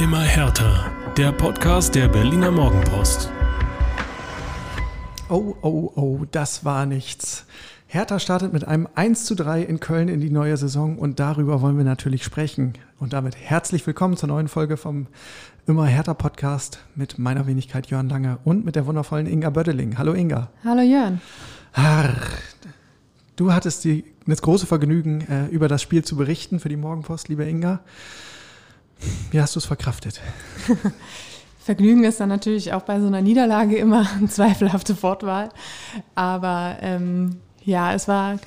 Immer härter. Der Podcast der Berliner Morgenpost. Oh, oh, oh, das war nichts. Hertha startet mit einem 1 zu 3 in Köln in die neue Saison und darüber wollen wir natürlich sprechen. Und damit herzlich willkommen zur neuen Folge vom Immer Hertha Podcast mit meiner Wenigkeit Jörn Lange und mit der wundervollen Inga Bödeling. Hallo Inga. Hallo Jörn. Ach, du hattest die, das große Vergnügen, äh, über das Spiel zu berichten für die Morgenpost, liebe Inga. Wie hast du es verkraftet? Vergnügen ist dann natürlich auch bei so einer Niederlage immer eine zweifelhafte Wortwahl. Aber ähm, ja, es war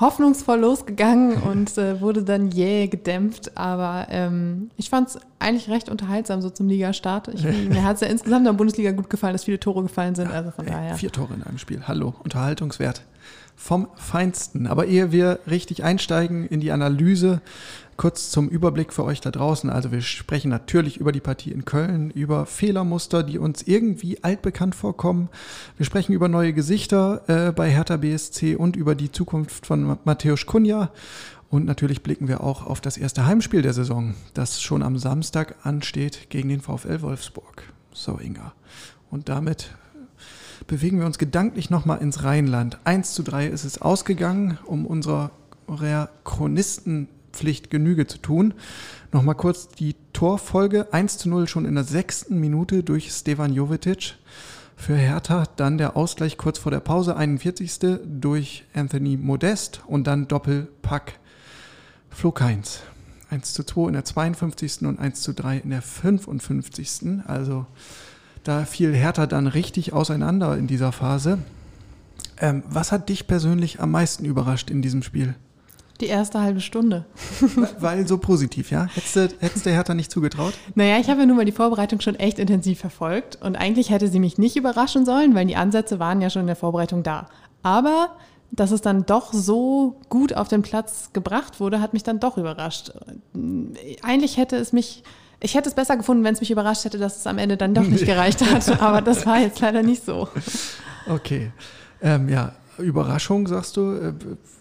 hoffnungsvoll losgegangen und äh, wurde dann jäh gedämpft. Aber ähm, ich fand es eigentlich recht unterhaltsam so zum Ligastart. Ich, mir hat es ja insgesamt in der Bundesliga gut gefallen, dass viele Tore gefallen sind. Also von daher. Vier Tore in einem Spiel. Hallo, Unterhaltungswert vom Feinsten. Aber ehe wir richtig einsteigen in die Analyse, kurz zum Überblick für euch da draußen. Also wir sprechen natürlich über die Partie in Köln, über Fehlermuster, die uns irgendwie altbekannt vorkommen. Wir sprechen über neue Gesichter äh, bei Hertha BSC und über die Zukunft von Matthäus Kunja. Und natürlich blicken wir auch auf das erste Heimspiel der Saison, das schon am Samstag ansteht gegen den VfL Wolfsburg. So, Inga. Und damit bewegen wir uns gedanklich nochmal ins Rheinland. 1 zu 3 ist es ausgegangen, um unserer Chronistenpflicht Genüge zu tun. Nochmal kurz die Torfolge. 1 zu 0 schon in der sechsten Minute durch Stevan Jovetic für Hertha. Dann der Ausgleich kurz vor der Pause, 41. durch Anthony Modest und dann Doppelpack Flo Keins. 1 zu 2 in der 52. und 1 zu 3 in der 55. Also da fiel Hertha dann richtig auseinander in dieser Phase. Ähm, was hat dich persönlich am meisten überrascht in diesem Spiel? Die erste halbe Stunde. Weil so positiv, ja? Hättest du, hättest du Hertha nicht zugetraut? Naja, ich habe ja nun mal die Vorbereitung schon echt intensiv verfolgt und eigentlich hätte sie mich nicht überraschen sollen, weil die Ansätze waren ja schon in der Vorbereitung da. Aber dass es dann doch so gut auf den Platz gebracht wurde, hat mich dann doch überrascht. Eigentlich hätte es mich ich hätte es besser gefunden, wenn es mich überrascht hätte, dass es am Ende dann doch nicht gereicht hat. Aber das war jetzt leider nicht so. Okay. Ähm, ja, Überraschung, sagst du. Äh,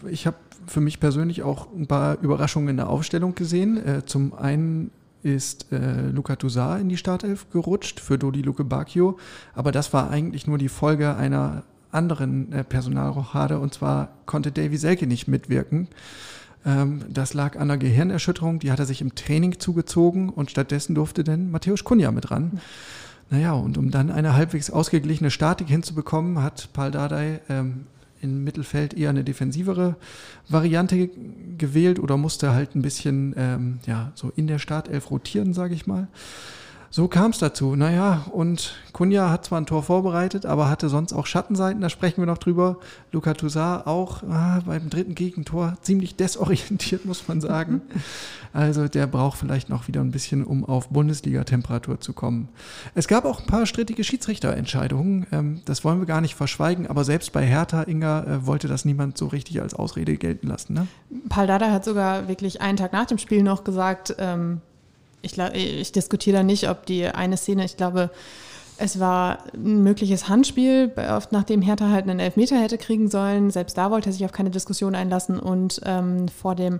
ich habe für mich persönlich auch ein paar Überraschungen in der Aufstellung gesehen. Äh, zum einen ist äh, Luca Toussaint in die Startelf gerutscht für Dodi Luke Bacchio. Aber das war eigentlich nur die Folge einer anderen äh, Personalrochade. Und zwar konnte Davy Selke nicht mitwirken. Ähm, das lag an einer Gehirnerschütterung, die hat er sich im Training zugezogen und stattdessen durfte dann Matthäus Kunja mit ran. Naja, und um dann eine halbwegs ausgeglichene Statik hinzubekommen, hat Paul Dardai ähm, im Mittelfeld eher eine defensivere Variante gewählt oder musste halt ein bisschen ähm, ja, so in der Startelf rotieren, sage ich mal. So kam es dazu. Naja, und Kunja hat zwar ein Tor vorbereitet, aber hatte sonst auch Schattenseiten, da sprechen wir noch drüber. Luka Toussaint auch ah, beim dritten Gegentor ziemlich desorientiert, muss man sagen. Also der braucht vielleicht noch wieder ein bisschen, um auf Bundesliga-Temperatur zu kommen. Es gab auch ein paar strittige Schiedsrichterentscheidungen, ähm, das wollen wir gar nicht verschweigen, aber selbst bei Hertha, Inga, äh, wollte das niemand so richtig als Ausrede gelten lassen. Ne? Paul Dada hat sogar wirklich einen Tag nach dem Spiel noch gesagt, ähm, ich, ich diskutiere da nicht, ob die eine Szene, ich glaube, es war ein mögliches Handspiel, nachdem Hertha halt einen Elfmeter hätte kriegen sollen. Selbst da wollte er sich auf keine Diskussion einlassen und ähm, vor dem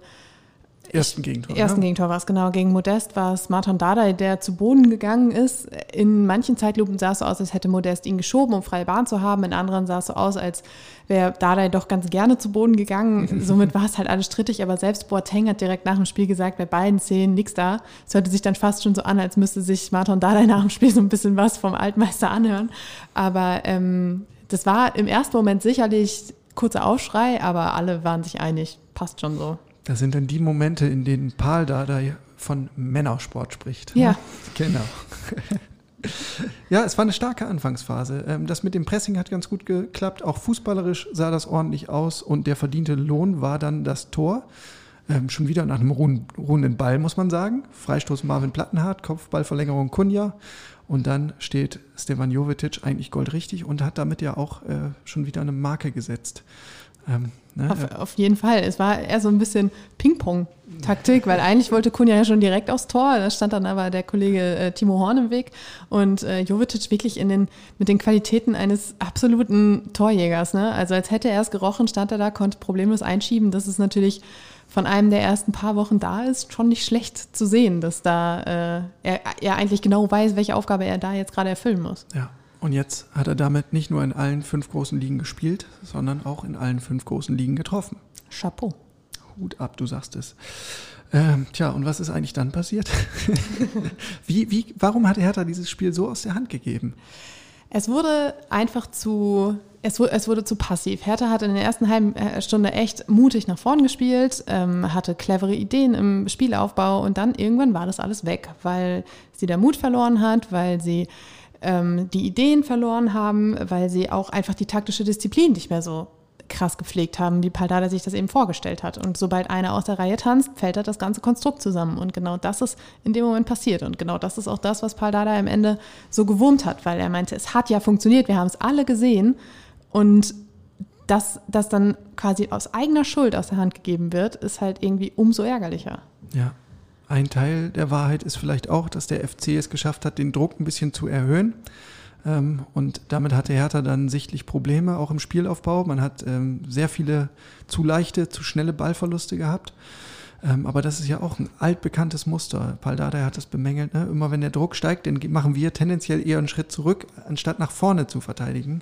Ersten Gegentor. Ersten ja. Gegentor war es, genau. Gegen Modest war es Martin Dardai, der zu Boden gegangen ist. In manchen Zeitlupen sah es so aus, als hätte Modest ihn geschoben, um freie Bahn zu haben. In anderen sah es so aus, als wäre Dardai doch ganz gerne zu Boden gegangen. Somit war es halt alles strittig. Aber selbst Boateng hat direkt nach dem Spiel gesagt, bei beiden Szenen nichts da. Es hörte sich dann fast schon so an, als müsste sich Martin Dardai nach dem Spiel so ein bisschen was vom Altmeister anhören. Aber ähm, das war im ersten Moment sicherlich kurzer Aufschrei, aber alle waren sich einig. Passt schon so. Das sind dann die Momente, in denen Paul da, da von Männersport spricht. Ne? Ja. Genau. ja, es war eine starke Anfangsphase. Ähm, das mit dem Pressing hat ganz gut geklappt. Auch fußballerisch sah das ordentlich aus und der verdiente Lohn war dann das Tor. Ähm, schon wieder nach einem ruhenden Ball, muss man sagen. Freistoß Marvin Plattenhardt, Kopfballverlängerung Kunja. Und dann steht Stevan Jovetic eigentlich goldrichtig und hat damit ja auch äh, schon wieder eine Marke gesetzt. Ähm, ne? Auf, auf, jeden Fall. Es war eher so ein bisschen Ping-Pong-Taktik, weil eigentlich wollte Kunja ja schon direkt aufs Tor. Da stand dann aber der Kollege äh, Timo Horn im Weg und äh, Jovetic wirklich in den, mit den Qualitäten eines absoluten Torjägers. Ne? Also als hätte er es gerochen, stand er da, konnte problemlos einschieben. Das ist natürlich von einem der ersten paar Wochen da ist, schon nicht schlecht zu sehen, dass da äh, er, er eigentlich genau weiß, welche Aufgabe er da jetzt gerade erfüllen muss. Ja. Und jetzt hat er damit nicht nur in allen fünf großen Ligen gespielt, sondern auch in allen fünf großen Ligen getroffen. Chapeau. Hut ab, du sagst es. Ähm, tja, und was ist eigentlich dann passiert? wie, wie, warum hat Hertha dieses Spiel so aus der Hand gegeben? Es wurde einfach zu, es es wurde zu passiv. Hertha hat in der ersten halben äh, Stunde echt mutig nach vorn gespielt, ähm, hatte clevere Ideen im Spielaufbau und dann irgendwann war das alles weg, weil sie der Mut verloren hat, weil sie ähm, die Ideen verloren haben, weil sie auch einfach die taktische Disziplin nicht mehr so krass gepflegt haben, wie Paldada sich das eben vorgestellt hat. Und sobald einer aus der Reihe tanzt, fällt halt das ganze Konstrukt zusammen. Und genau das ist in dem Moment passiert. Und genau das ist auch das, was Paldada am Ende so gewurmt hat, weil er meinte, es hat ja funktioniert, wir haben es alle gesehen. Und dass das dann quasi aus eigener Schuld aus der Hand gegeben wird, ist halt irgendwie umso ärgerlicher. Ja, ein Teil der Wahrheit ist vielleicht auch, dass der FC es geschafft hat, den Druck ein bisschen zu erhöhen. Ähm, und damit hatte Hertha dann sichtlich Probleme, auch im Spielaufbau. Man hat ähm, sehr viele zu leichte, zu schnelle Ballverluste gehabt. Ähm, aber das ist ja auch ein altbekanntes Muster. Paul Dardai hat das bemängelt. Ne? Immer wenn der Druck steigt, dann machen wir tendenziell eher einen Schritt zurück, anstatt nach vorne zu verteidigen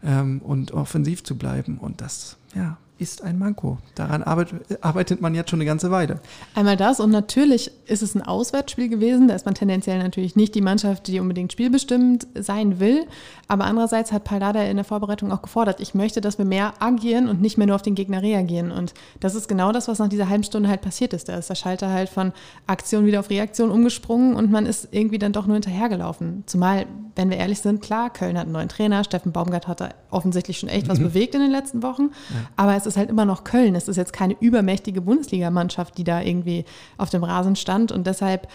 und offensiv zu bleiben. Und das, ja, ist ein Manko. Daran arbeitet man jetzt schon eine ganze Weile. Einmal das und natürlich ist es ein Auswärtsspiel gewesen. Da ist man tendenziell natürlich nicht die Mannschaft, die unbedingt spielbestimmt sein will. Aber andererseits hat Paldada in der Vorbereitung auch gefordert, ich möchte, dass wir mehr agieren und nicht mehr nur auf den Gegner reagieren. Und das ist genau das, was nach dieser halben Stunde halt passiert ist. Da ist der Schalter halt von Aktion wieder auf Reaktion umgesprungen und man ist irgendwie dann doch nur hinterhergelaufen. Zumal, wenn wir ehrlich sind, klar, Köln hat einen neuen Trainer, Steffen Baumgart hat da offensichtlich schon echt was mhm. bewegt in den letzten Wochen. Ja. Aber es ist halt immer noch Köln. Es ist jetzt keine übermächtige Bundesligamannschaft, die da irgendwie auf dem Rasen stand. Und deshalb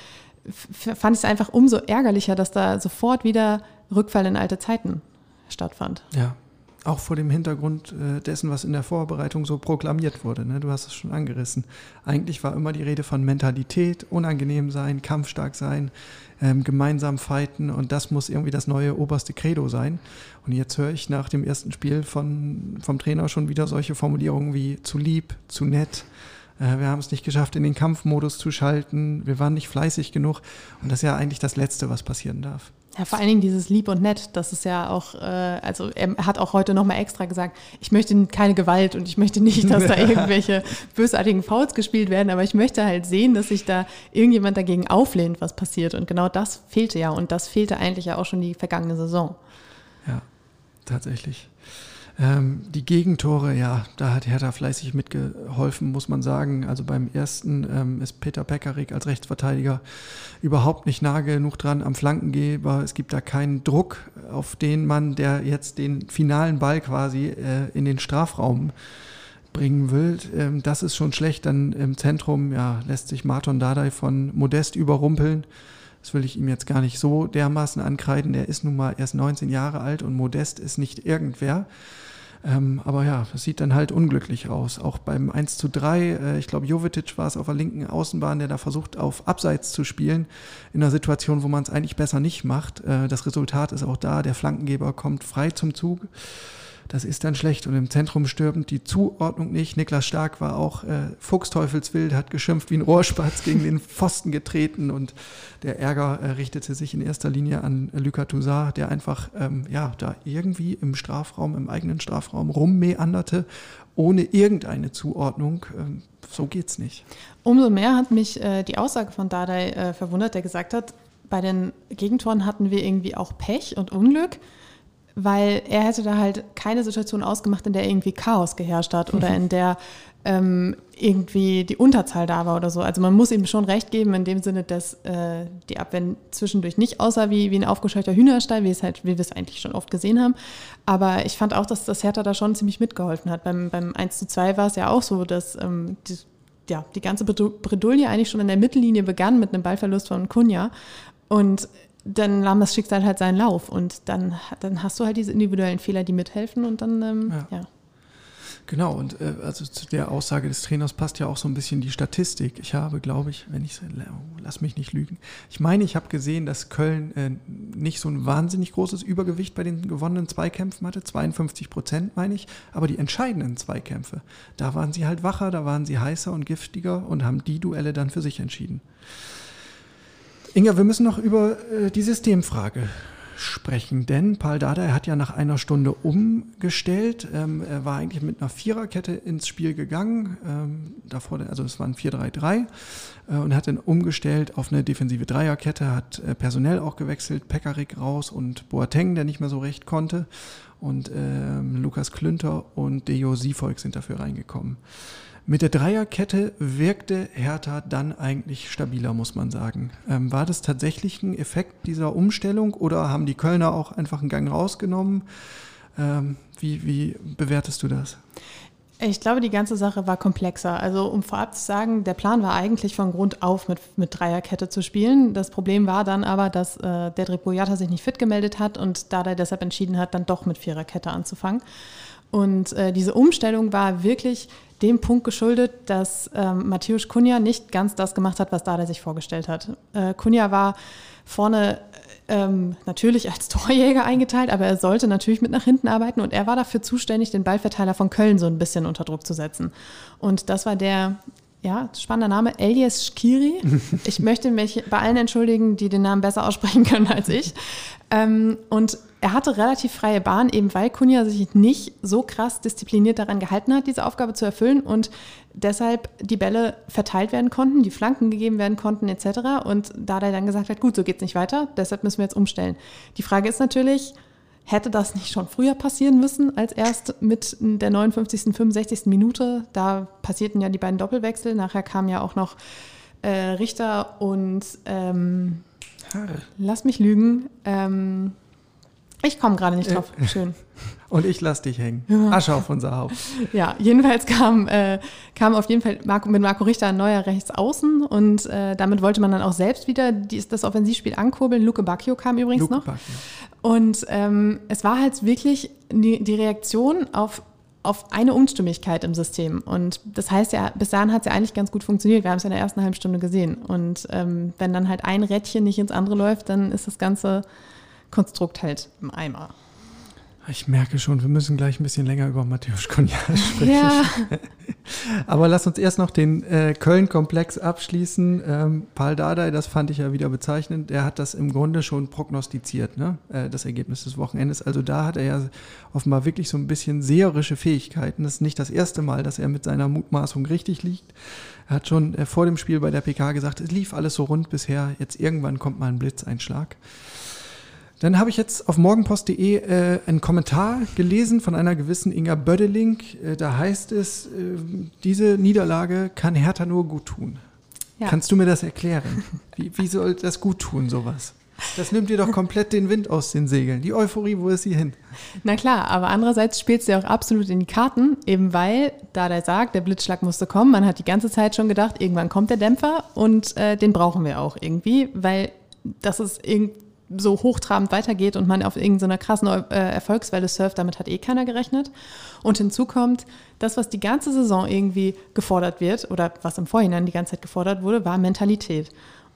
fand ich es einfach umso ärgerlicher, dass da sofort wieder Rückfall in alte Zeiten stattfand. Ja, auch vor dem Hintergrund äh, dessen, was in der Vorbereitung so proklamiert wurde. Ne? Du hast es schon angerissen. Eigentlich war immer die Rede von Mentalität, unangenehm sein, kampfstark sein, ähm, gemeinsam fighten und das muss irgendwie das neue oberste Credo sein. Und jetzt höre ich nach dem ersten Spiel von, vom Trainer schon wieder solche Formulierungen wie zu lieb, zu nett. Äh, wir haben es nicht geschafft, in den Kampfmodus zu schalten. Wir waren nicht fleißig genug. Und das ist ja eigentlich das Letzte, was passieren darf. Ja, vor allen Dingen dieses Lieb und Nett, das ist ja auch, äh, also er hat auch heute nochmal extra gesagt, ich möchte keine Gewalt und ich möchte nicht, dass da irgendwelche bösartigen Fouls gespielt werden, aber ich möchte halt sehen, dass sich da irgendjemand dagegen auflehnt, was passiert. Und genau das fehlte ja und das fehlte eigentlich ja auch schon die vergangene Saison. Ja, tatsächlich. Ähm, die Gegentore, ja, da hat Hertha fleißig mitgeholfen, muss man sagen. Also beim ersten ähm, ist Peter Pekarik als Rechtsverteidiger überhaupt nicht nah genug dran am Flankengeber. Es gibt da keinen Druck, auf den man, der jetzt den finalen Ball quasi äh, in den Strafraum bringen will. Ähm, das ist schon schlecht. Dann im Zentrum ja, lässt sich Marton Dardai von Modest überrumpeln. Das will ich ihm jetzt gar nicht so dermaßen ankreiden. Der ist nun mal erst 19 Jahre alt und Modest ist nicht irgendwer. Ähm, aber ja, das sieht dann halt unglücklich aus. Auch beim 1 zu 3, äh, ich glaube, Jovetic war es auf der linken Außenbahn, der da versucht, auf Abseits zu spielen, in einer Situation, wo man es eigentlich besser nicht macht. Äh, das Resultat ist auch da, der Flankengeber kommt frei zum Zug das ist dann schlecht. Und im Zentrum stürmt die Zuordnung nicht. Niklas Stark war auch äh, fuchsteufelswild, hat geschimpft wie ein Rohrspatz gegen den Pfosten getreten und der Ärger äh, richtete sich in erster Linie an Lucas Toussaint, der einfach ähm, ja, da irgendwie im Strafraum, im eigenen Strafraum rummeanderte, ohne irgendeine Zuordnung. Ähm, so geht's nicht. Umso mehr hat mich äh, die Aussage von Dardai äh, verwundert, der gesagt hat, bei den Gegentoren hatten wir irgendwie auch Pech und Unglück weil er hätte da halt keine Situation ausgemacht, in der irgendwie Chaos geherrscht hat oder in der ähm, irgendwie die Unterzahl da war oder so. Also man muss ihm schon recht geben in dem Sinne, dass äh, die Abwehr zwischendurch nicht aussah wie, wie ein aufgescheuchter Hühnerstall, wie es halt, wie wir es eigentlich schon oft gesehen haben. Aber ich fand auch, dass das Hertha da schon ziemlich mitgeholfen hat. Beim, beim 1 zu 2 war es ja auch so, dass ähm, die, ja, die ganze Bredouille eigentlich schon in der Mittellinie begann mit einem Ballverlust von Kunja. Und dann nahm das Schicksal halt seinen Lauf und dann, dann hast du halt diese individuellen Fehler, die mithelfen und dann, ähm, ja. ja. Genau, und äh, also zu der Aussage des Trainers passt ja auch so ein bisschen die Statistik. Ich habe, glaube ich, wenn ich, lass mich nicht lügen, ich meine, ich habe gesehen, dass Köln äh, nicht so ein wahnsinnig großes Übergewicht bei den gewonnenen Zweikämpfen hatte, 52 Prozent meine ich, aber die entscheidenden Zweikämpfe, da waren sie halt wacher, da waren sie heißer und giftiger und haben die Duelle dann für sich entschieden. Inga, wir müssen noch über äh, die Systemfrage sprechen, denn Paul Dardai hat ja nach einer Stunde umgestellt. Ähm, er war eigentlich mit einer Viererkette ins Spiel gegangen, ähm, davor, also es war ein 4-3-3 äh, und hat dann umgestellt auf eine defensive Dreierkette, hat äh, personell auch gewechselt, Pekarik raus und Boateng, der nicht mehr so recht konnte und ähm, Lukas Klünter und Deo Siefolk sind dafür reingekommen. Mit der Dreierkette wirkte Hertha dann eigentlich stabiler, muss man sagen. Ähm, war das tatsächlich ein Effekt dieser Umstellung oder haben die Kölner auch einfach einen Gang rausgenommen? Ähm, wie, wie bewertest du das? Ich glaube, die ganze Sache war komplexer. Also um vorab zu sagen, der Plan war eigentlich von Grund auf mit, mit Dreierkette zu spielen. Das Problem war dann aber, dass äh, der Boyata sich nicht fit gemeldet hat und da der deshalb entschieden hat, dann doch mit Viererkette anzufangen. Und äh, diese Umstellung war wirklich dem Punkt geschuldet, dass ähm, Matthäus Kunja nicht ganz das gemacht hat, was Dada sich vorgestellt hat. Äh, Kunja war vorne ähm, natürlich als Torjäger eingeteilt, aber er sollte natürlich mit nach hinten arbeiten und er war dafür zuständig, den Ballverteiler von Köln so ein bisschen unter Druck zu setzen. Und das war der ja, spannender Name, Elias Skiri. Ich möchte mich bei allen entschuldigen, die den Namen besser aussprechen können als ich. Ähm, und er hatte relativ freie Bahn, eben weil Kunja sich nicht so krass diszipliniert daran gehalten hat, diese Aufgabe zu erfüllen und deshalb die Bälle verteilt werden konnten, die Flanken gegeben werden konnten etc. Und da er dann gesagt hat, gut, so geht es nicht weiter, deshalb müssen wir jetzt umstellen. Die Frage ist natürlich, Hätte das nicht schon früher passieren müssen, als erst mit der 59., 65. Minute? Da passierten ja die beiden Doppelwechsel. Nachher kam ja auch noch äh, Richter und ähm, lass mich lügen. Ähm, ich komme gerade nicht drauf. Äh, Schön. Und ich lass dich hängen. Ja. Asche auf unser Haupt. Ja, jedenfalls kam, äh, kam auf jeden Fall Marco, mit Marco Richter ein neuer Rechtsaußen und äh, damit wollte man dann auch selbst wieder die, das Offensivspiel ankurbeln. Luke Bacchio kam übrigens Luke noch. Bacchio. Und ähm, es war halt wirklich die, die Reaktion auf auf eine Unstimmigkeit im System. Und das heißt ja, bis dahin hat es ja eigentlich ganz gut funktioniert. Wir haben es ja in der ersten halben Stunde gesehen. Und ähm, wenn dann halt ein Rädchen nicht ins andere läuft, dann ist das ganze Konstrukt halt im Eimer. Ich merke schon, wir müssen gleich ein bisschen länger über Matthäus Kunja sprechen. Ja. Aber lass uns erst noch den äh, Köln-Komplex abschließen. Ähm, Paul Dardai, das fand ich ja wieder bezeichnend, der hat das im Grunde schon prognostiziert, ne? Äh, das Ergebnis des Wochenendes. Also da hat er ja offenbar wirklich so ein bisschen seherische Fähigkeiten. Das ist nicht das erste Mal, dass er mit seiner Mutmaßung richtig liegt. Er hat schon äh, vor dem Spiel bei der PK gesagt, es lief alles so rund bisher, jetzt irgendwann kommt mal ein Blitzeinschlag. Dann habe ich jetzt auf morgenpost.de äh, einen Kommentar gelesen von einer gewissen Inga Bödeling. Äh, da heißt es, äh, diese Niederlage kann Hertha nur gut tun. Ja. Kannst du mir das erklären? Wie, wie soll das gut tun, sowas? Das nimmt dir doch komplett den Wind aus den Segeln. Die Euphorie, wo ist sie hin? Na klar, aber andererseits spielt sie auch absolut in die Karten, eben weil, da der sagt, der Blitzschlag musste kommen, man hat die ganze Zeit schon gedacht, irgendwann kommt der Dämpfer und äh, den brauchen wir auch irgendwie, weil das ist irgendwie so hochtrabend weitergeht und man auf irgendeiner krassen äh, Erfolgswelle surft, damit hat eh keiner gerechnet. Und hinzu kommt, das, was die ganze Saison irgendwie gefordert wird oder was im Vorhinein die ganze Zeit gefordert wurde, war Mentalität.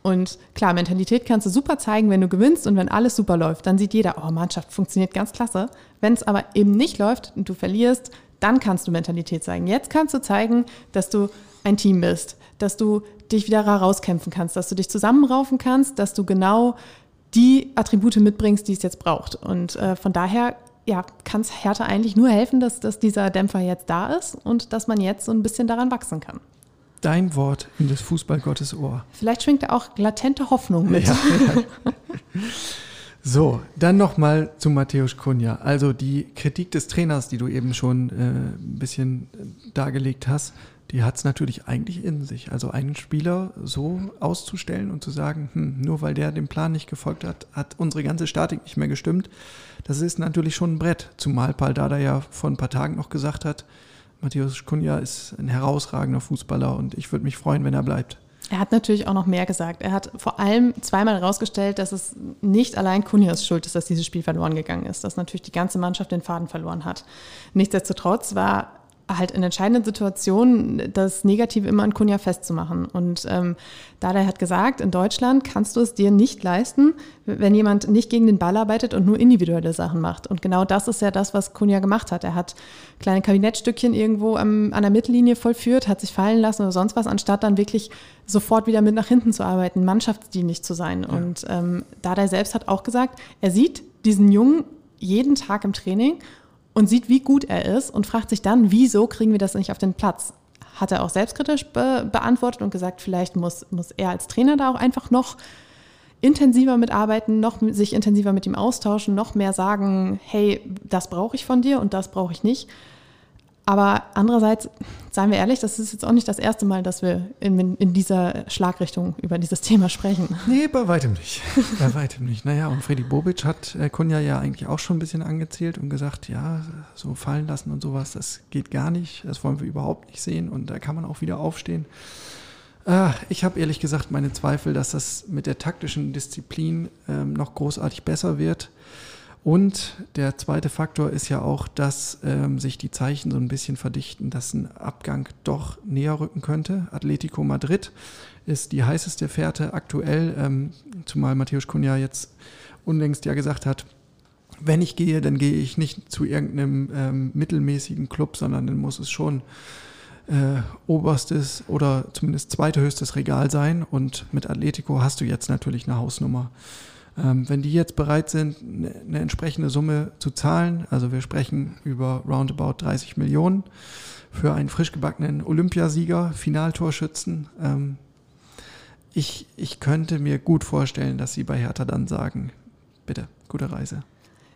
Und klar, Mentalität kannst du super zeigen, wenn du gewinnst und wenn alles super läuft. Dann sieht jeder, oh, Mannschaft funktioniert ganz klasse. Wenn es aber eben nicht läuft und du verlierst, dann kannst du Mentalität zeigen. Jetzt kannst du zeigen, dass du ein Team bist, dass du dich wieder herauskämpfen kannst, dass du dich zusammenraufen kannst, dass du genau die Attribute mitbringst, die es jetzt braucht. Und äh, von daher ja, kann es Hertha eigentlich nur helfen, dass, dass dieser Dämpfer jetzt da ist und dass man jetzt so ein bisschen daran wachsen kann. Dein Wort in des Fußballgottes Ohr. Vielleicht schwingt da auch latente Hoffnung mit. Ja, ja. So, dann nochmal zu Matthäus Kunja. Also die Kritik des Trainers, die du eben schon äh, ein bisschen äh, dargelegt hast, die hat es natürlich eigentlich in sich. Also einen Spieler so auszustellen und zu sagen, hm, nur weil der dem Plan nicht gefolgt hat, hat unsere ganze Statik nicht mehr gestimmt. Das ist natürlich schon ein Brett. Zumal Paul Dada ja vor ein paar Tagen noch gesagt hat, Matthias Kunja ist ein herausragender Fußballer und ich würde mich freuen, wenn er bleibt. Er hat natürlich auch noch mehr gesagt. Er hat vor allem zweimal herausgestellt, dass es nicht allein Kunjas Schuld ist, dass dieses Spiel verloren gegangen ist, dass natürlich die ganze Mannschaft den Faden verloren hat. Nichtsdestotrotz war halt in entscheidenden Situationen das Negative immer an Kunja festzumachen. Und ähm, Dada hat gesagt, in Deutschland kannst du es dir nicht leisten, wenn jemand nicht gegen den Ball arbeitet und nur individuelle Sachen macht. Und genau das ist ja das, was Kunja gemacht hat. Er hat kleine Kabinettstückchen irgendwo am, an der Mittellinie vollführt, hat sich fallen lassen oder sonst was, anstatt dann wirklich sofort wieder mit nach hinten zu arbeiten, mannschaftsdienlich zu sein. Ja. Und ähm, Dada selbst hat auch gesagt, er sieht diesen Jungen jeden Tag im Training und sieht, wie gut er ist und fragt sich dann, wieso kriegen wir das nicht auf den Platz? Hat er auch selbstkritisch be beantwortet und gesagt, vielleicht muss, muss er als Trainer da auch einfach noch intensiver mitarbeiten, noch sich intensiver mit ihm austauschen, noch mehr sagen, hey, das brauche ich von dir und das brauche ich nicht. Aber andererseits, seien wir ehrlich, das ist jetzt auch nicht das erste Mal, dass wir in, in dieser Schlagrichtung über dieses Thema sprechen. Nee, bei weitem nicht. bei weitem nicht. Naja, und Freddy Bobic hat äh, Kunja ja eigentlich auch schon ein bisschen angezählt und gesagt, ja, so fallen lassen und sowas, das geht gar nicht, das wollen wir überhaupt nicht sehen und da kann man auch wieder aufstehen. Äh, ich habe ehrlich gesagt meine Zweifel, dass das mit der taktischen Disziplin ähm, noch großartig besser wird. Und der zweite Faktor ist ja auch, dass ähm, sich die Zeichen so ein bisschen verdichten, dass ein Abgang doch näher rücken könnte. Atletico Madrid ist die heißeste Fährte aktuell, ähm, zumal Matthäus Cunha jetzt unlängst ja gesagt hat, wenn ich gehe, dann gehe ich nicht zu irgendeinem ähm, mittelmäßigen Club, sondern dann muss es schon äh, oberstes oder zumindest zweithöchstes Regal sein. Und mit Atletico hast du jetzt natürlich eine Hausnummer. Ähm, wenn die jetzt bereit sind, eine, eine entsprechende Summe zu zahlen, also wir sprechen über roundabout 30 Millionen für einen frisch gebackenen Olympiasieger, Finaltorschützen, ähm, ich, ich könnte mir gut vorstellen, dass sie bei Hertha dann sagen, bitte, gute Reise.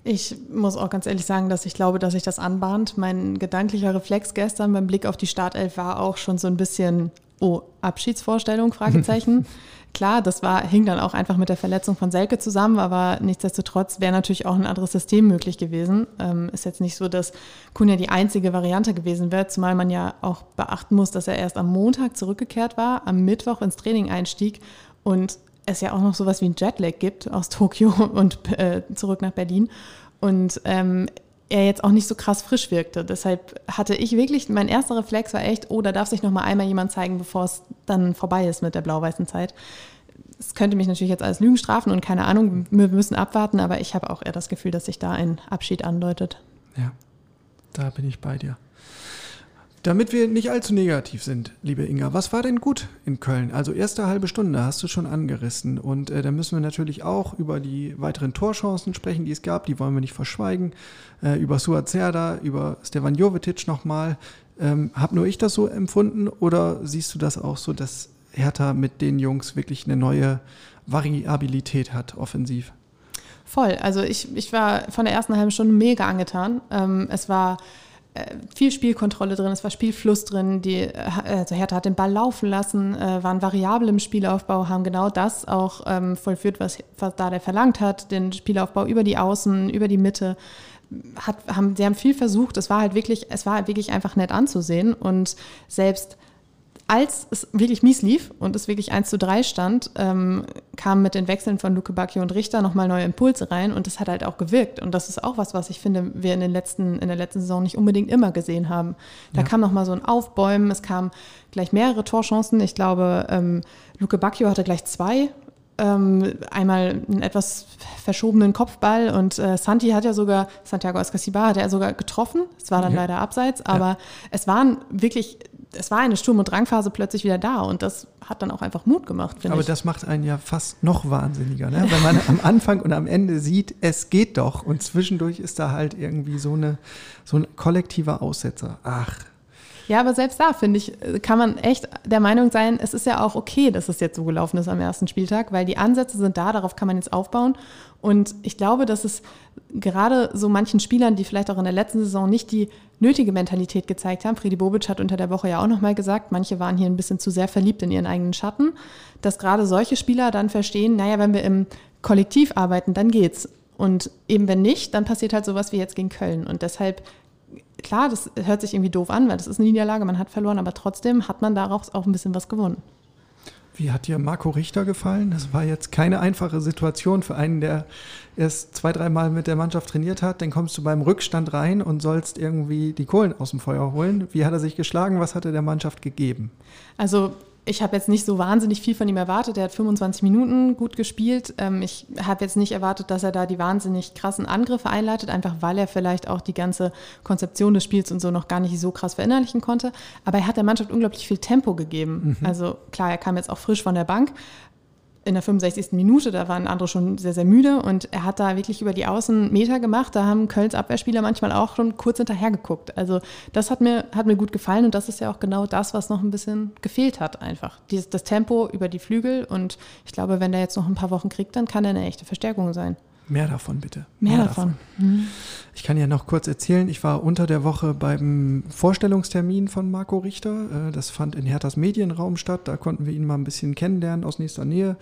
Ich muss auch ganz ehrlich sagen, dass ich glaube, dass sich das anbahnt. Mein gedanklicher Reflex gestern beim Blick auf die Startelf war auch schon so ein bisschen, oh, Abschiedsvorstellung, Fragezeichen. Klar, das war, hing dann auch einfach mit der Verletzung von Selke zusammen, aber nichtsdestotrotz wäre natürlich auch ein anderes System möglich gewesen. Ähm, ist jetzt nicht so, dass Kunja die einzige Variante gewesen wäre, zumal man ja auch beachten muss, dass er erst am Montag zurückgekehrt war, am Mittwoch ins Training einstieg und es ja auch noch sowas wie ein Jetlag gibt aus Tokio und äh, zurück nach Berlin. Und ähm, er jetzt auch nicht so krass frisch wirkte. Deshalb hatte ich wirklich, mein erster Reflex war echt, oh, da darf sich noch mal einmal jemand zeigen, bevor es dann vorbei ist mit der blau-weißen Zeit. Es könnte mich natürlich jetzt als Lügen strafen und keine Ahnung, wir müssen abwarten, aber ich habe auch eher das Gefühl, dass sich da ein Abschied andeutet. Ja, da bin ich bei dir. Damit wir nicht allzu negativ sind, liebe Inga, was war denn gut in Köln? Also erste halbe Stunde hast du schon angerissen und äh, da müssen wir natürlich auch über die weiteren Torchancen sprechen, die es gab, die wollen wir nicht verschweigen. Äh, über Suazerda, über Stevan Jovetic nochmal. Ähm, hab nur ich das so empfunden oder siehst du das auch so, dass Hertha mit den Jungs wirklich eine neue Variabilität hat, offensiv? Voll. Also ich, ich war von der ersten halben Stunde mega angetan. Ähm, es war viel Spielkontrolle drin, es war Spielfluss drin, die, äh, also Hertha hat den Ball laufen lassen, äh, waren variabel im Spielaufbau, haben genau das auch ähm, vollführt, was, was da der verlangt hat, den Spielaufbau über die Außen, über die Mitte. Hat, haben, sie haben viel versucht, es war halt wirklich, es war halt wirklich einfach nett anzusehen und selbst als es wirklich mies lief und es wirklich 1 zu 3 stand, ähm, kamen mit den Wechseln von Luke Bacchio und Richter nochmal neue Impulse rein und das hat halt auch gewirkt. Und das ist auch was, was ich finde, wir in, den letzten, in der letzten Saison nicht unbedingt immer gesehen haben. Da ja. kam nochmal so ein Aufbäumen, es kamen gleich mehrere Torchancen. Ich glaube, ähm, Luke Bacchio hatte gleich zwei ähm, einmal einen etwas verschobenen Kopfball und äh, Santi hat ja sogar, Santiago Escasibar hat ja sogar getroffen. Es war dann ja. leider abseits, aber ja. es waren wirklich es war eine Sturm- und Drangphase plötzlich wieder da und das hat dann auch einfach Mut gemacht, finde Aber ich. das macht einen ja fast noch wahnsinniger, ne? wenn man am Anfang und am Ende sieht, es geht doch und zwischendurch ist da halt irgendwie so, eine, so ein kollektiver Aussetzer. Ach. Ja, aber selbst da, finde ich, kann man echt der Meinung sein, es ist ja auch okay, dass es jetzt so gelaufen ist am ersten Spieltag, weil die Ansätze sind da, darauf kann man jetzt aufbauen. Und ich glaube, dass es gerade so manchen Spielern, die vielleicht auch in der letzten Saison nicht die nötige Mentalität gezeigt haben. Friedi Bobic hat unter der Woche ja auch nochmal gesagt, manche waren hier ein bisschen zu sehr verliebt in ihren eigenen Schatten, dass gerade solche Spieler dann verstehen, naja, wenn wir im Kollektiv arbeiten, dann geht's. Und eben wenn nicht, dann passiert halt sowas wie jetzt gegen Köln. Und deshalb, klar, das hört sich irgendwie doof an, weil das ist eine Niederlage, man hat verloren, aber trotzdem hat man daraus auch ein bisschen was gewonnen. Wie hat dir Marco Richter gefallen? Das war jetzt keine einfache Situation für einen, der erst zwei, dreimal mit der Mannschaft trainiert hat. Dann kommst du beim Rückstand rein und sollst irgendwie die Kohlen aus dem Feuer holen. Wie hat er sich geschlagen? Was hat er der Mannschaft gegeben? Also ich habe jetzt nicht so wahnsinnig viel von ihm erwartet. Er hat 25 Minuten gut gespielt. Ähm, ich habe jetzt nicht erwartet, dass er da die wahnsinnig krassen Angriffe einleitet, einfach weil er vielleicht auch die ganze Konzeption des Spiels und so noch gar nicht so krass verinnerlichen konnte. Aber er hat der Mannschaft unglaublich viel Tempo gegeben. Mhm. Also klar, er kam jetzt auch frisch von der Bank, in der 65. Minute, da waren andere schon sehr, sehr müde und er hat da wirklich über die Außen Meter gemacht. Da haben Kölns Abwehrspieler manchmal auch schon kurz hinterher geguckt. Also das hat mir, hat mir gut gefallen und das ist ja auch genau das, was noch ein bisschen gefehlt hat einfach. Dieses, das Tempo über die Flügel und ich glaube, wenn der jetzt noch ein paar Wochen kriegt, dann kann er eine echte Verstärkung sein. Mehr davon bitte. Mehr, Mehr davon. davon. Mhm. Ich kann ja noch kurz erzählen, ich war unter der Woche beim Vorstellungstermin von Marco Richter. Äh, das fand in Herthas Medienraum statt. Da konnten wir ihn mal ein bisschen kennenlernen aus nächster Nähe.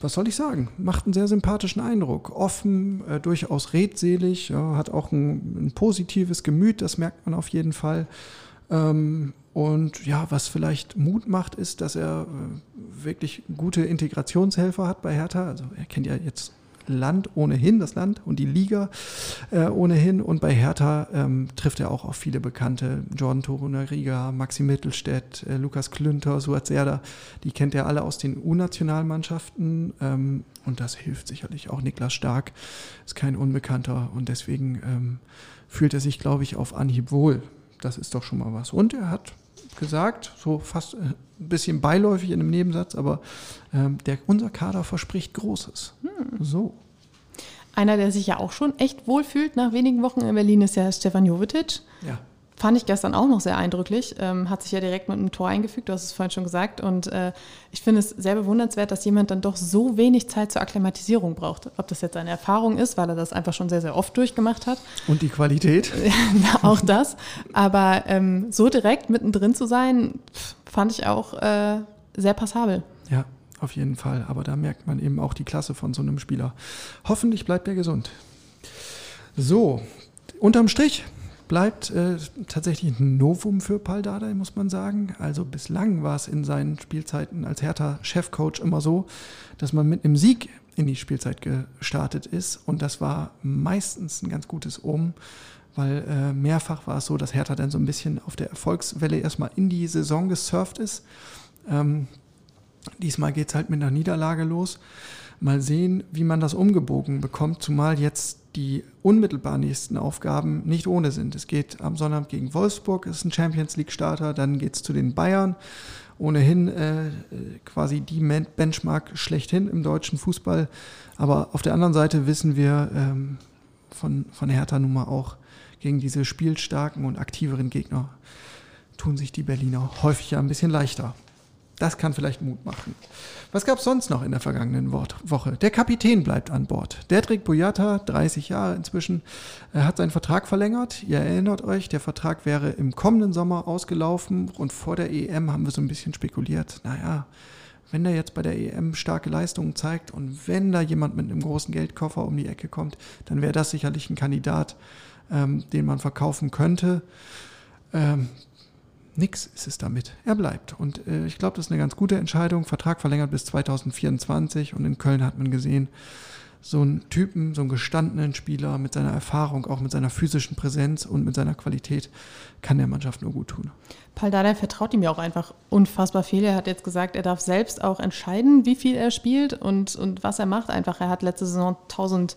Was soll ich sagen? Macht einen sehr sympathischen Eindruck. Offen, äh, durchaus redselig, ja, hat auch ein, ein, positives Gemüt, das merkt man auf jeden Fall. Ähm, und ja, was vielleicht Mut macht, ist, dass er äh, wirklich gute Integrationshelfer hat bei Hertha. Also er kennt ja jetzt Land ohnehin, das Land und die Liga äh, ohnehin. Und bei Hertha ähm, trifft er auch auf viele Bekannte. Jordan Torunariga, Maxi Mittelstädt, äh, Lukas Klünter, Suat Serda. Die kennt er alle aus den U-Nationalmannschaften. Ähm, und das hilft sicherlich auch. Niklas Stark ist kein Unbekannter und deswegen ähm, fühlt er sich, glaube ich, auf Anhieb wohl. Das ist doch schon mal was. Und er hat gesagt, so fast ein bisschen beiläufig in einem Nebensatz, aber ähm, der, unser Kader verspricht Großes. Hm. So. Einer, der sich ja auch schon echt wohlfühlt nach wenigen Wochen in Berlin, ist ja Stefan Jovetic. Ja. Fand ich gestern auch noch sehr eindrücklich. Ähm, hat sich ja direkt mit einem Tor eingefügt, du hast es vorhin schon gesagt. Und äh, ich finde es sehr bewundernswert, dass jemand dann doch so wenig Zeit zur Akklimatisierung braucht. Ob das jetzt eine Erfahrung ist, weil er das einfach schon sehr, sehr oft durchgemacht hat. Und die Qualität? auch das. Aber ähm, so direkt mittendrin zu sein, fand ich auch äh, sehr passabel. Ja, auf jeden Fall. Aber da merkt man eben auch die Klasse von so einem Spieler. Hoffentlich bleibt er gesund. So, unterm Strich bleibt äh, tatsächlich ein Novum für Paul Dardai, muss man sagen. Also bislang war es in seinen Spielzeiten als Hertha-Chefcoach immer so, dass man mit einem Sieg in die Spielzeit gestartet ist. Und das war meistens ein ganz gutes Um, weil äh, mehrfach war es so, dass Hertha dann so ein bisschen auf der Erfolgswelle erstmal in die Saison gesurft ist. Ähm, diesmal geht es halt mit einer Niederlage los. Mal sehen, wie man das umgebogen bekommt, zumal jetzt die unmittelbar nächsten Aufgaben nicht ohne sind. Es geht am Sonnabend gegen Wolfsburg, ist ein Champions League-Starter, dann geht es zu den Bayern, ohnehin äh, quasi die Benchmark schlechthin im deutschen Fußball. Aber auf der anderen Seite wissen wir ähm, von, von Hertha nun mal auch, gegen diese spielstarken und aktiveren Gegner tun sich die Berliner häufig ja ein bisschen leichter. Das kann vielleicht Mut machen. Was gab es sonst noch in der vergangenen Woche? Der Kapitän bleibt an Bord. Dedrick Boyata, 30 Jahre inzwischen, er hat seinen Vertrag verlängert. Ihr erinnert euch, der Vertrag wäre im kommenden Sommer ausgelaufen und vor der EM haben wir so ein bisschen spekuliert. Naja, wenn der jetzt bei der EM starke Leistungen zeigt und wenn da jemand mit einem großen Geldkoffer um die Ecke kommt, dann wäre das sicherlich ein Kandidat, ähm, den man verkaufen könnte. Ähm, Nix ist es damit. Er bleibt. Und äh, ich glaube, das ist eine ganz gute Entscheidung. Vertrag verlängert bis 2024. Und in Köln hat man gesehen, so einen Typen, so einen gestandenen Spieler mit seiner Erfahrung, auch mit seiner physischen Präsenz und mit seiner Qualität, kann der Mannschaft nur gut tun. Paul Dardai vertraut ihm ja auch einfach unfassbar viel. Er hat jetzt gesagt, er darf selbst auch entscheiden, wie viel er spielt und, und was er macht. Einfach, er hat letzte Saison 1000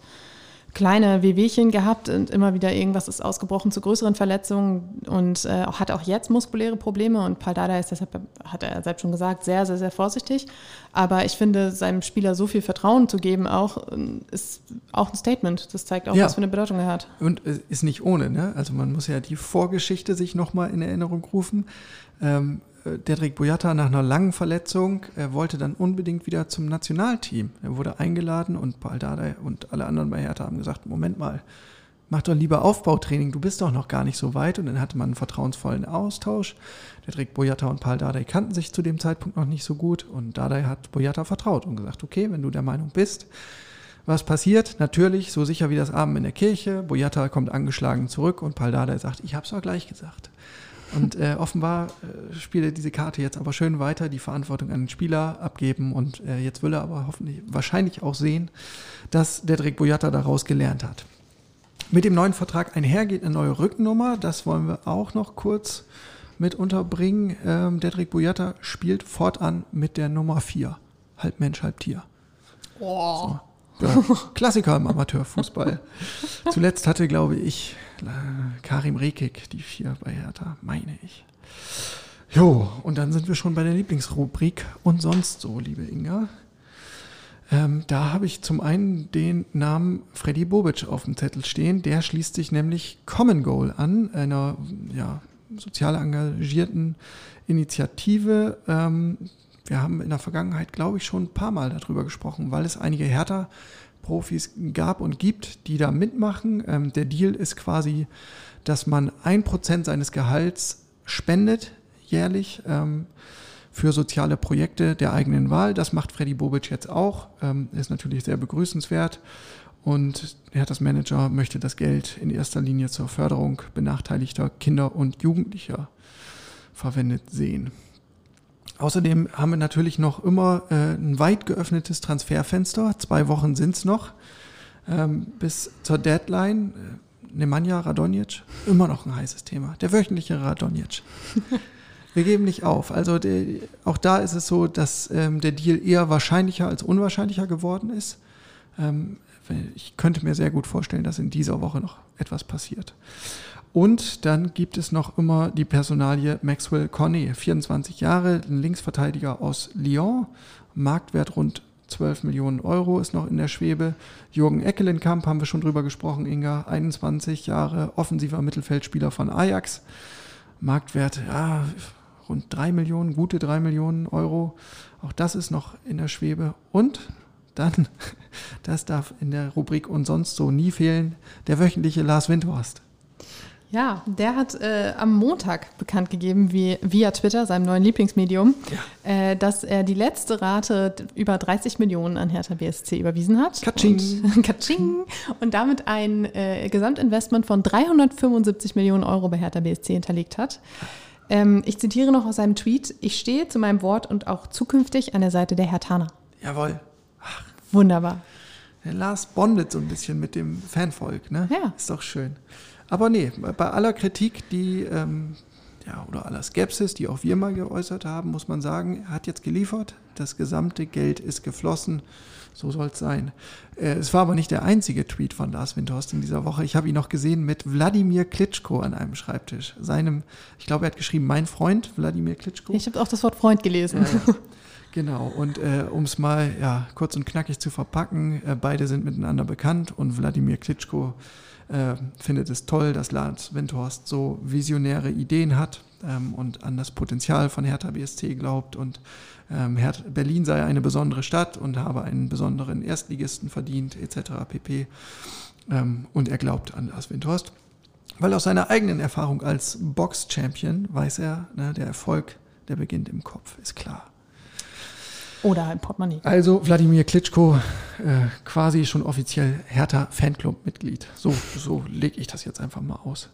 kleine Wehwehchen gehabt und immer wieder irgendwas ist ausgebrochen zu größeren Verletzungen und äh, hat auch jetzt muskuläre Probleme und Paul Dada ist deshalb, hat er selbst schon gesagt, sehr, sehr, sehr vorsichtig. Aber ich finde, seinem Spieler so viel Vertrauen zu geben auch, ist auch ein Statement. Das zeigt auch, ja. was für eine Bedeutung er hat. Und ist nicht ohne, ne? Also man muss ja die Vorgeschichte sich nochmal in Erinnerung rufen. Ähm, äh, Dedrick Boyata nach einer langen Verletzung, er wollte dann unbedingt wieder zum Nationalteam. Er wurde eingeladen und Paul Dardai und alle anderen bei Hertha haben gesagt, Moment mal, mach doch lieber Aufbautraining, du bist doch noch gar nicht so weit. Und dann hatte man einen vertrauensvollen Austausch. Dedrick Boyata und Paul kannten sich zu dem Zeitpunkt noch nicht so gut und Dardai hat Boyata vertraut und gesagt, okay, wenn du der Meinung bist, was passiert? Natürlich, so sicher wie das Abend in der Kirche. Boyata kommt angeschlagen zurück und Paul sagt, ich hab's doch gleich gesagt. Und äh, offenbar äh, spielt er diese Karte jetzt aber schön weiter, die Verantwortung an den Spieler abgeben. Und äh, jetzt will er aber hoffentlich wahrscheinlich auch sehen, dass Dedrick Boyata daraus gelernt hat. Mit dem neuen Vertrag einhergeht eine neue Rückennummer. Das wollen wir auch noch kurz mit unterbringen. Ähm, Dedrick Boyata spielt fortan mit der Nummer 4. Halb Mensch, halb Tier. Oh. So. Ja, Klassiker im Amateurfußball. Zuletzt hatte, glaube ich, Karim Rekik die 4 bei Hertha, meine ich. Jo, und dann sind wir schon bei der Lieblingsrubrik und sonst so, liebe Inga. Ähm, da habe ich zum einen den Namen Freddy Bobic auf dem Zettel stehen. Der schließt sich nämlich Common Goal an, einer ja, sozial engagierten Initiative. Ähm, wir haben in der Vergangenheit, glaube ich, schon ein paar Mal darüber gesprochen, weil es einige Hertha-Profis gab und gibt, die da mitmachen. Ähm, der Deal ist quasi, dass man ein Prozent seines Gehalts spendet jährlich ähm, für soziale Projekte der eigenen Wahl. Das macht Freddy Bobic jetzt auch. Ähm, ist natürlich sehr begrüßenswert. Und Herthas Manager möchte das Geld in erster Linie zur Förderung benachteiligter Kinder und Jugendlicher verwendet sehen. Außerdem haben wir natürlich noch immer äh, ein weit geöffnetes Transferfenster. Zwei Wochen sind es noch. Ähm, bis zur Deadline. Äh, Nemanja Radonjic, immer noch ein heißes Thema. Der wöchentliche Radonjic. wir geben nicht auf. Also der, auch da ist es so, dass ähm, der Deal eher wahrscheinlicher als unwahrscheinlicher geworden ist. Ähm, ich könnte mir sehr gut vorstellen, dass in dieser Woche noch etwas passiert. Und dann gibt es noch immer die Personalie Maxwell Cornet, 24 Jahre, ein Linksverteidiger aus Lyon, Marktwert rund 12 Millionen Euro ist noch in der Schwebe. Jürgen Eckelenkamp haben wir schon drüber gesprochen, Inga, 21 Jahre, offensiver Mittelfeldspieler von Ajax. Marktwert, ja, rund 3 Millionen, gute 3 Millionen Euro. Auch das ist noch in der Schwebe. Und dann, das darf in der Rubrik und sonst so nie fehlen, der wöchentliche Lars Windhorst. Ja, der hat äh, am Montag bekannt gegeben, wie, via Twitter, seinem neuen Lieblingsmedium, ja. äh, dass er die letzte Rate über 30 Millionen an Hertha BSC überwiesen hat. Katsching. Und, Katsching. Und damit ein äh, Gesamtinvestment von 375 Millionen Euro bei Hertha BSC hinterlegt hat. Ähm, ich zitiere noch aus seinem Tweet, ich stehe zu meinem Wort und auch zukünftig an der Seite der Hertaner. Jawohl. Ach. Wunderbar. Der Lars bondet so ein bisschen mit dem Fanvolk, ne? Ja. Ist doch schön. Aber nee, bei aller Kritik, die ähm, ja, oder aller Skepsis, die auch wir mal geäußert haben, muss man sagen, er hat jetzt geliefert. Das gesamte Geld ist geflossen. So soll es sein. Äh, es war aber nicht der einzige Tweet von Lars Windhorst in dieser Woche. Ich habe ihn noch gesehen mit Wladimir Klitschko an einem Schreibtisch. Seinem, ich glaube, er hat geschrieben, mein Freund, Wladimir Klitschko. Ich habe auch das Wort Freund gelesen. Ja, genau, und äh, um es mal ja, kurz und knackig zu verpacken, äh, beide sind miteinander bekannt und Wladimir Klitschko äh, findet es toll, dass Lars Windhorst so visionäre Ideen hat ähm, und an das Potenzial von Hertha BSC glaubt und ähm, Berlin sei eine besondere Stadt und habe einen besonderen Erstligisten verdient etc. pp. Ähm, und er glaubt an Lars Windhorst. Weil aus seiner eigenen Erfahrung als Box-Champion weiß er, ne, der Erfolg, der beginnt im Kopf, ist klar. Oder ein Portemonnaie. Also Wladimir Klitschko, äh, quasi schon offiziell Hertha Fanclub-Mitglied. So, so lege ich das jetzt einfach mal aus.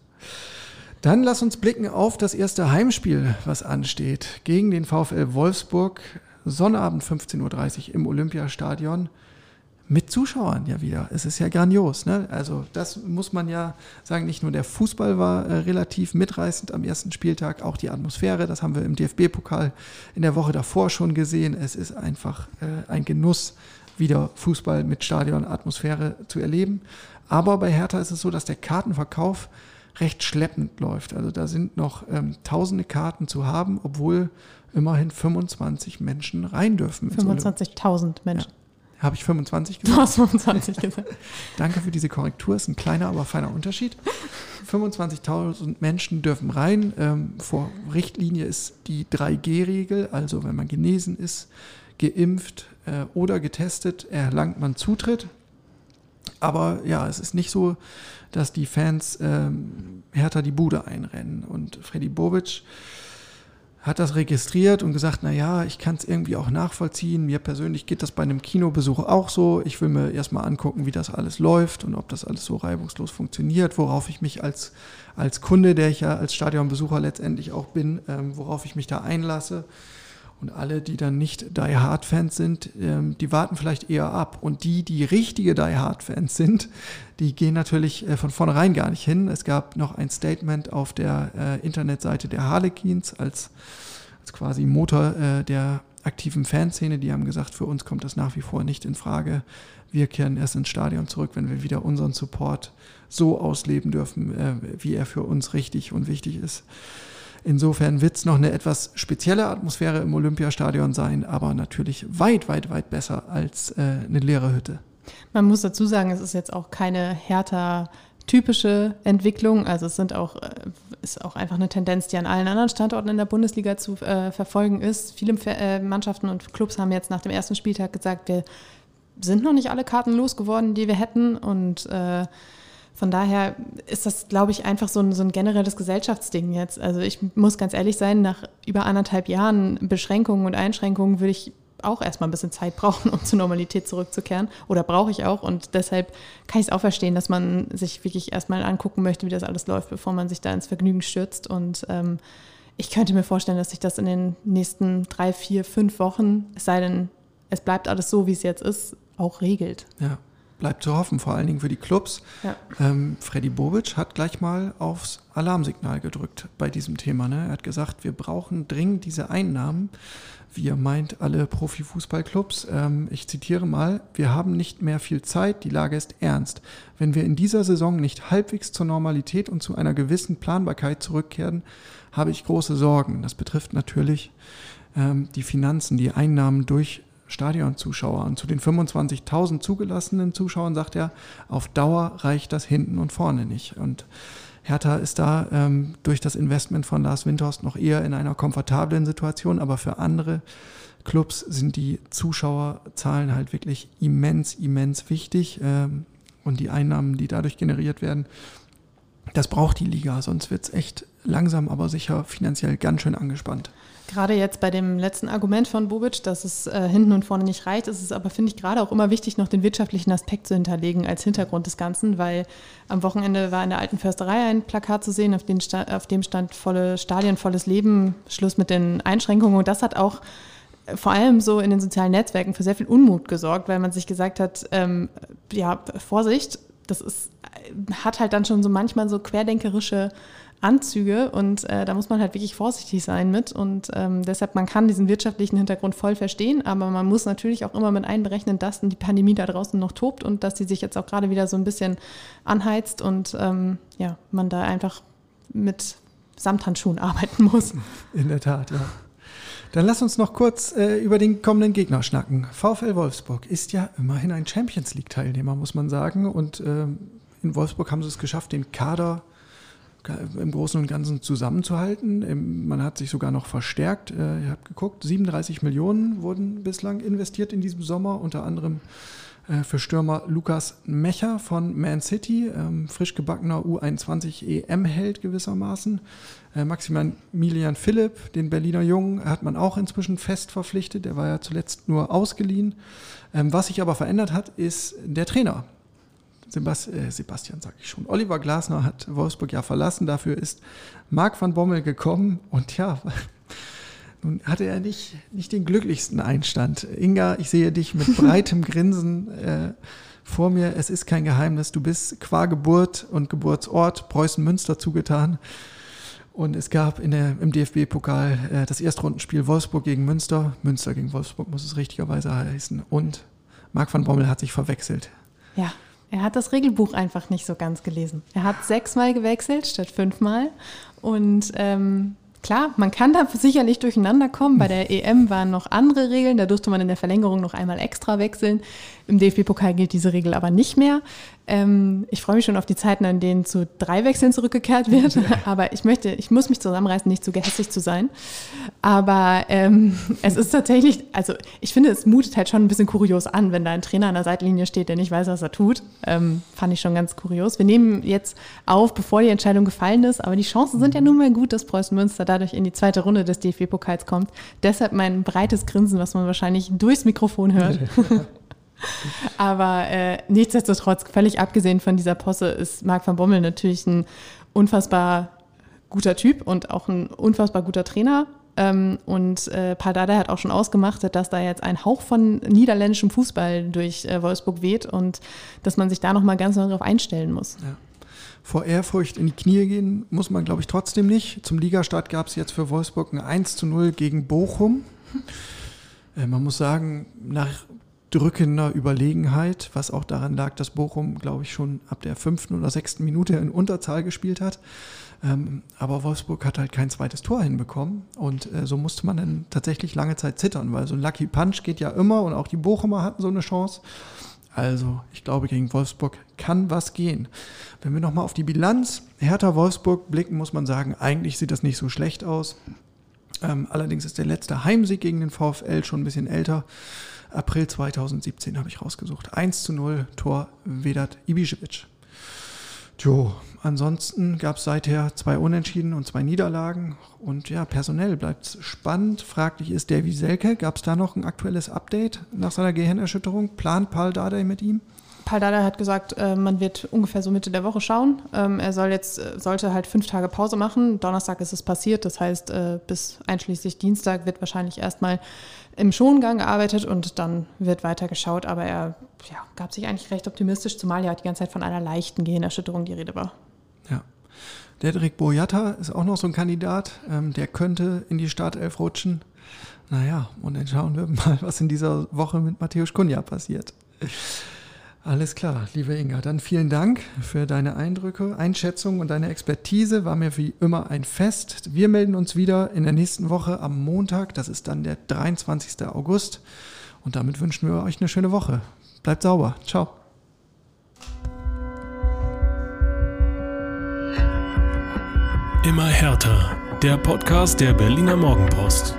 Dann lass uns blicken auf das erste Heimspiel, was ansteht. Gegen den VfL Wolfsburg. Sonnabend 15.30 Uhr im Olympiastadion mit Zuschauern ja wieder. Es ist ja grandios. Ne? Also das muss man ja sagen, nicht nur der Fußball war äh, relativ mitreißend am ersten Spieltag, auch die Atmosphäre, das haben wir im DFB-Pokal in der Woche davor schon gesehen. Es ist einfach äh, ein Genuss, wieder Fußball mit Stadionatmosphäre zu erleben. Aber bei Hertha ist es so, dass der Kartenverkauf recht schleppend läuft. Also da sind noch ähm, tausende Karten zu haben, obwohl immerhin 25 Menschen rein dürfen. 25.000 Menschen. Ja. Habe ich 25 gesagt? Du hast 25 gesagt. Danke für diese Korrektur. Ist ein kleiner, aber feiner Unterschied. 25.000 Menschen dürfen rein. Ähm, vor Richtlinie ist die 3G-Regel. Also wenn man genesen ist, geimpft äh, oder getestet, erlangt man Zutritt. Aber ja, es ist nicht so, dass die Fans ähm, härter die Bude einrennen. Und Freddy Bobic hat das registriert und gesagt, na ja, ich kann es irgendwie auch nachvollziehen. Mir persönlich geht das bei einem Kinobesuch auch so. Ich will mir erstmal angucken, wie das alles läuft und ob das alles so reibungslos funktioniert, worauf ich mich als, als Kunde, der ich ja als Stadionbesucher letztendlich auch bin, ähm, worauf ich mich da einlasse. Und alle, die dann nicht Die Hard Fans sind, ähm, die warten vielleicht eher ab. Und die, die richtige Die Hard Fans sind, die gehen natürlich äh, von vornherein gar nicht hin. Es gab noch ein Statement auf der äh, Internetseite der Harlequins als, als quasi Motor äh, der aktiven Fanszene. Die haben gesagt, für uns kommt das nach wie vor nicht in Frage. Wir kehren erst ins Stadion zurück, wenn wir wieder unseren Support so ausleben dürfen, äh, wie er für uns richtig und wichtig ist. Insofern wird es noch eine etwas spezielle Atmosphäre im Olympiastadion sein, aber natürlich weit, weit, weit besser als äh, eine leere Hütte. Man muss dazu sagen, es ist jetzt auch keine härter typische Entwicklung. Also es sind auch, äh, ist auch einfach eine Tendenz, die an allen anderen Standorten in der Bundesliga zu äh, verfolgen ist. Viele äh, Mannschaften und Clubs haben jetzt nach dem ersten Spieltag gesagt, wir sind noch nicht alle Karten losgeworden, die wir hätten. Und äh, von daher ist das, glaube ich, einfach so ein, so ein generelles Gesellschaftsding jetzt. Also ich muss ganz ehrlich sein, nach über anderthalb Jahren Beschränkungen und Einschränkungen würde ich auch erstmal ein bisschen Zeit brauchen, um zur Normalität zurückzukehren. Oder brauche ich auch. Und deshalb kann ich es auch verstehen, dass man sich wirklich erstmal angucken möchte, wie das alles läuft, bevor man sich da ins Vergnügen stürzt. Und ähm, ich könnte mir vorstellen, dass sich das in den nächsten drei, vier, fünf Wochen, es sei denn, es bleibt alles so, wie es jetzt ist, auch regelt. Ja bleibt zu hoffen, vor allen Dingen für die Clubs. Ja. Ähm, Freddy Bobic hat gleich mal aufs Alarmsignal gedrückt bei diesem Thema. Ne? Er hat gesagt, wir brauchen dringend diese Einnahmen. Wie er meint, alle Profifußballclubs. Ähm, ich zitiere mal, wir haben nicht mehr viel Zeit, die Lage ist ernst. Wenn wir in dieser Saison nicht halbwegs zur Normalität und zu einer gewissen Planbarkeit zurückkehren, habe ich große Sorgen. Das betrifft natürlich ähm, die Finanzen, die Einnahmen durch Stadionzuschauer. Und zu den 25.000 zugelassenen Zuschauern sagt er, auf Dauer reicht das hinten und vorne nicht. Und Hertha ist da ähm, durch das Investment von Lars Windhorst noch eher in einer komfortablen Situation, aber für andere Clubs sind die Zuschauerzahlen halt wirklich immens, immens wichtig. Ähm, und die Einnahmen, die dadurch generiert werden, das braucht die Liga, sonst wird es echt langsam, aber sicher finanziell ganz schön angespannt. Gerade jetzt bei dem letzten Argument von Bobic, dass es äh, hinten und vorne nicht reicht, ist es aber, finde ich, gerade auch immer wichtig, noch den wirtschaftlichen Aspekt zu hinterlegen als Hintergrund des Ganzen, weil am Wochenende war in der alten Försterei ein Plakat zu sehen, auf, stand, auf dem stand volle Stadien, volles Leben, Schluss mit den Einschränkungen. Und das hat auch äh, vor allem so in den sozialen Netzwerken für sehr viel Unmut gesorgt, weil man sich gesagt hat, ähm, ja, Vorsicht, das ist, äh, hat halt dann schon so manchmal so querdenkerische Anzüge und äh, da muss man halt wirklich vorsichtig sein mit und ähm, deshalb man kann diesen wirtschaftlichen Hintergrund voll verstehen, aber man muss natürlich auch immer mit einberechnen, dass die Pandemie da draußen noch tobt und dass die sich jetzt auch gerade wieder so ein bisschen anheizt und ähm, ja, man da einfach mit Samthandschuhen arbeiten muss. In der Tat, ja. Dann lass uns noch kurz äh, über den kommenden Gegner schnacken. VfL Wolfsburg ist ja immerhin ein Champions League-Teilnehmer, muss man sagen. Und ähm, in Wolfsburg haben sie es geschafft, den Kader im Großen und Ganzen zusammenzuhalten. Man hat sich sogar noch verstärkt. Äh, ihr habt geguckt, 37 Millionen wurden bislang investiert in diesem Sommer, unter anderem äh, für Stürmer Lukas Mecher von Man City, ähm, frisch gebackener U21 EM-Held gewissermaßen. Äh, Maximilian Philipp, den Berliner Jungen, hat man auch inzwischen fest verpflichtet. Der war ja zuletzt nur ausgeliehen. Ähm, was sich aber verändert hat, ist der Trainer. Äh, Sebastian, sage ich schon. Oliver Glasner hat Wolfsburg ja verlassen. Dafür ist Marc van Bommel gekommen. Und ja, nun hatte er nicht, nicht den glücklichsten Einstand. Inga, ich sehe dich mit breitem Grinsen äh, vor mir. Es ist kein Geheimnis. Du bist qua Geburt und Geburtsort Preußen-Münster zugetan. Und es gab in der, im DFB-Pokal äh, das Erstrundenspiel Wolfsburg gegen Münster. Münster gegen Wolfsburg muss es richtigerweise heißen. Und Marc van Bommel hat sich verwechselt. Ja, er hat das Regelbuch einfach nicht so ganz gelesen. Er hat sechsmal gewechselt statt fünfmal. Und ähm, klar, man kann da sicherlich durcheinander kommen. Bei der EM waren noch andere Regeln, da durfte man in der Verlängerung noch einmal extra wechseln. Im DFB-Pokal gilt diese Regel aber nicht mehr. Ähm, ich freue mich schon auf die Zeiten, an denen zu drei Wechseln zurückgekehrt wird. Aber ich möchte, ich muss mich zusammenreißen, nicht zu gehässig zu sein. Aber ähm, es ist tatsächlich, also ich finde, es mutet halt schon ein bisschen kurios an, wenn da ein Trainer an der Seitenlinie steht, der nicht weiß, was er tut. Ähm, fand ich schon ganz kurios. Wir nehmen jetzt auf, bevor die Entscheidung gefallen ist, aber die Chancen sind ja nun mal gut, dass Preußen Münster dadurch in die zweite Runde des DFB-Pokals kommt. Deshalb mein breites Grinsen, was man wahrscheinlich durchs Mikrofon hört. Aber äh, nichtsdestotrotz, völlig abgesehen von dieser Posse, ist Marc van Bommel natürlich ein unfassbar guter Typ und auch ein unfassbar guter Trainer. Ähm, und äh, Paul Dada hat auch schon ausgemacht, dass da jetzt ein Hauch von niederländischem Fußball durch äh, Wolfsburg weht und dass man sich da nochmal ganz neu darauf einstellen muss. Ja. Vor Ehrfurcht in die Knie gehen muss man, glaube ich, trotzdem nicht. Zum Ligastart gab es jetzt für Wolfsburg ein 1 zu 0 gegen Bochum. Äh, man muss sagen, nach drückender Überlegenheit, was auch daran lag, dass Bochum, glaube ich, schon ab der fünften oder sechsten Minute in Unterzahl gespielt hat. Ähm, aber Wolfsburg hat halt kein zweites Tor hinbekommen und äh, so musste man dann tatsächlich lange Zeit zittern, weil so ein Lucky Punch geht ja immer und auch die Bochumer hatten so eine Chance. Also ich glaube, gegen Wolfsburg kann was gehen. Wenn wir nochmal auf die Bilanz Hertha Wolfsburg blicken, muss man sagen, eigentlich sieht das nicht so schlecht aus. Ähm, allerdings ist der letzte Heimsieg gegen den VfL schon ein bisschen älter. April 2017 habe ich rausgesucht. 1 zu 0 Tor Vedat Ibišević. Jo, ansonsten gab es seither zwei Unentschieden und zwei Niederlagen. Und ja, personell bleibt es spannend. Fraglich ist Davy Selke. Gab es da noch ein aktuelles Update nach seiner Gehirnerschütterung? Plant Paul Dardai mit ihm? Paul hat gesagt, äh, man wird ungefähr so Mitte der Woche schauen. Ähm, er soll jetzt, äh, sollte halt fünf Tage Pause machen. Donnerstag ist es passiert. Das heißt, äh, bis einschließlich Dienstag wird wahrscheinlich erstmal im Schongang gearbeitet und dann wird weiter geschaut. Aber er ja, gab sich eigentlich recht optimistisch, zumal ja die ganze Zeit von einer leichten Gehirnerschütterung die Rede war. Ja. Dedrick Boyata ist auch noch so ein Kandidat, ähm, der könnte in die Startelf rutschen. Naja, und dann schauen wir mal, was in dieser Woche mit Matthäus Kunja passiert. Alles klar, liebe Inga, dann vielen Dank für deine Eindrücke, Einschätzung und deine Expertise. War mir wie immer ein Fest. Wir melden uns wieder in der nächsten Woche am Montag. Das ist dann der 23. August. Und damit wünschen wir euch eine schöne Woche. Bleibt sauber. Ciao. Immer härter. Der Podcast der Berliner Morgenpost.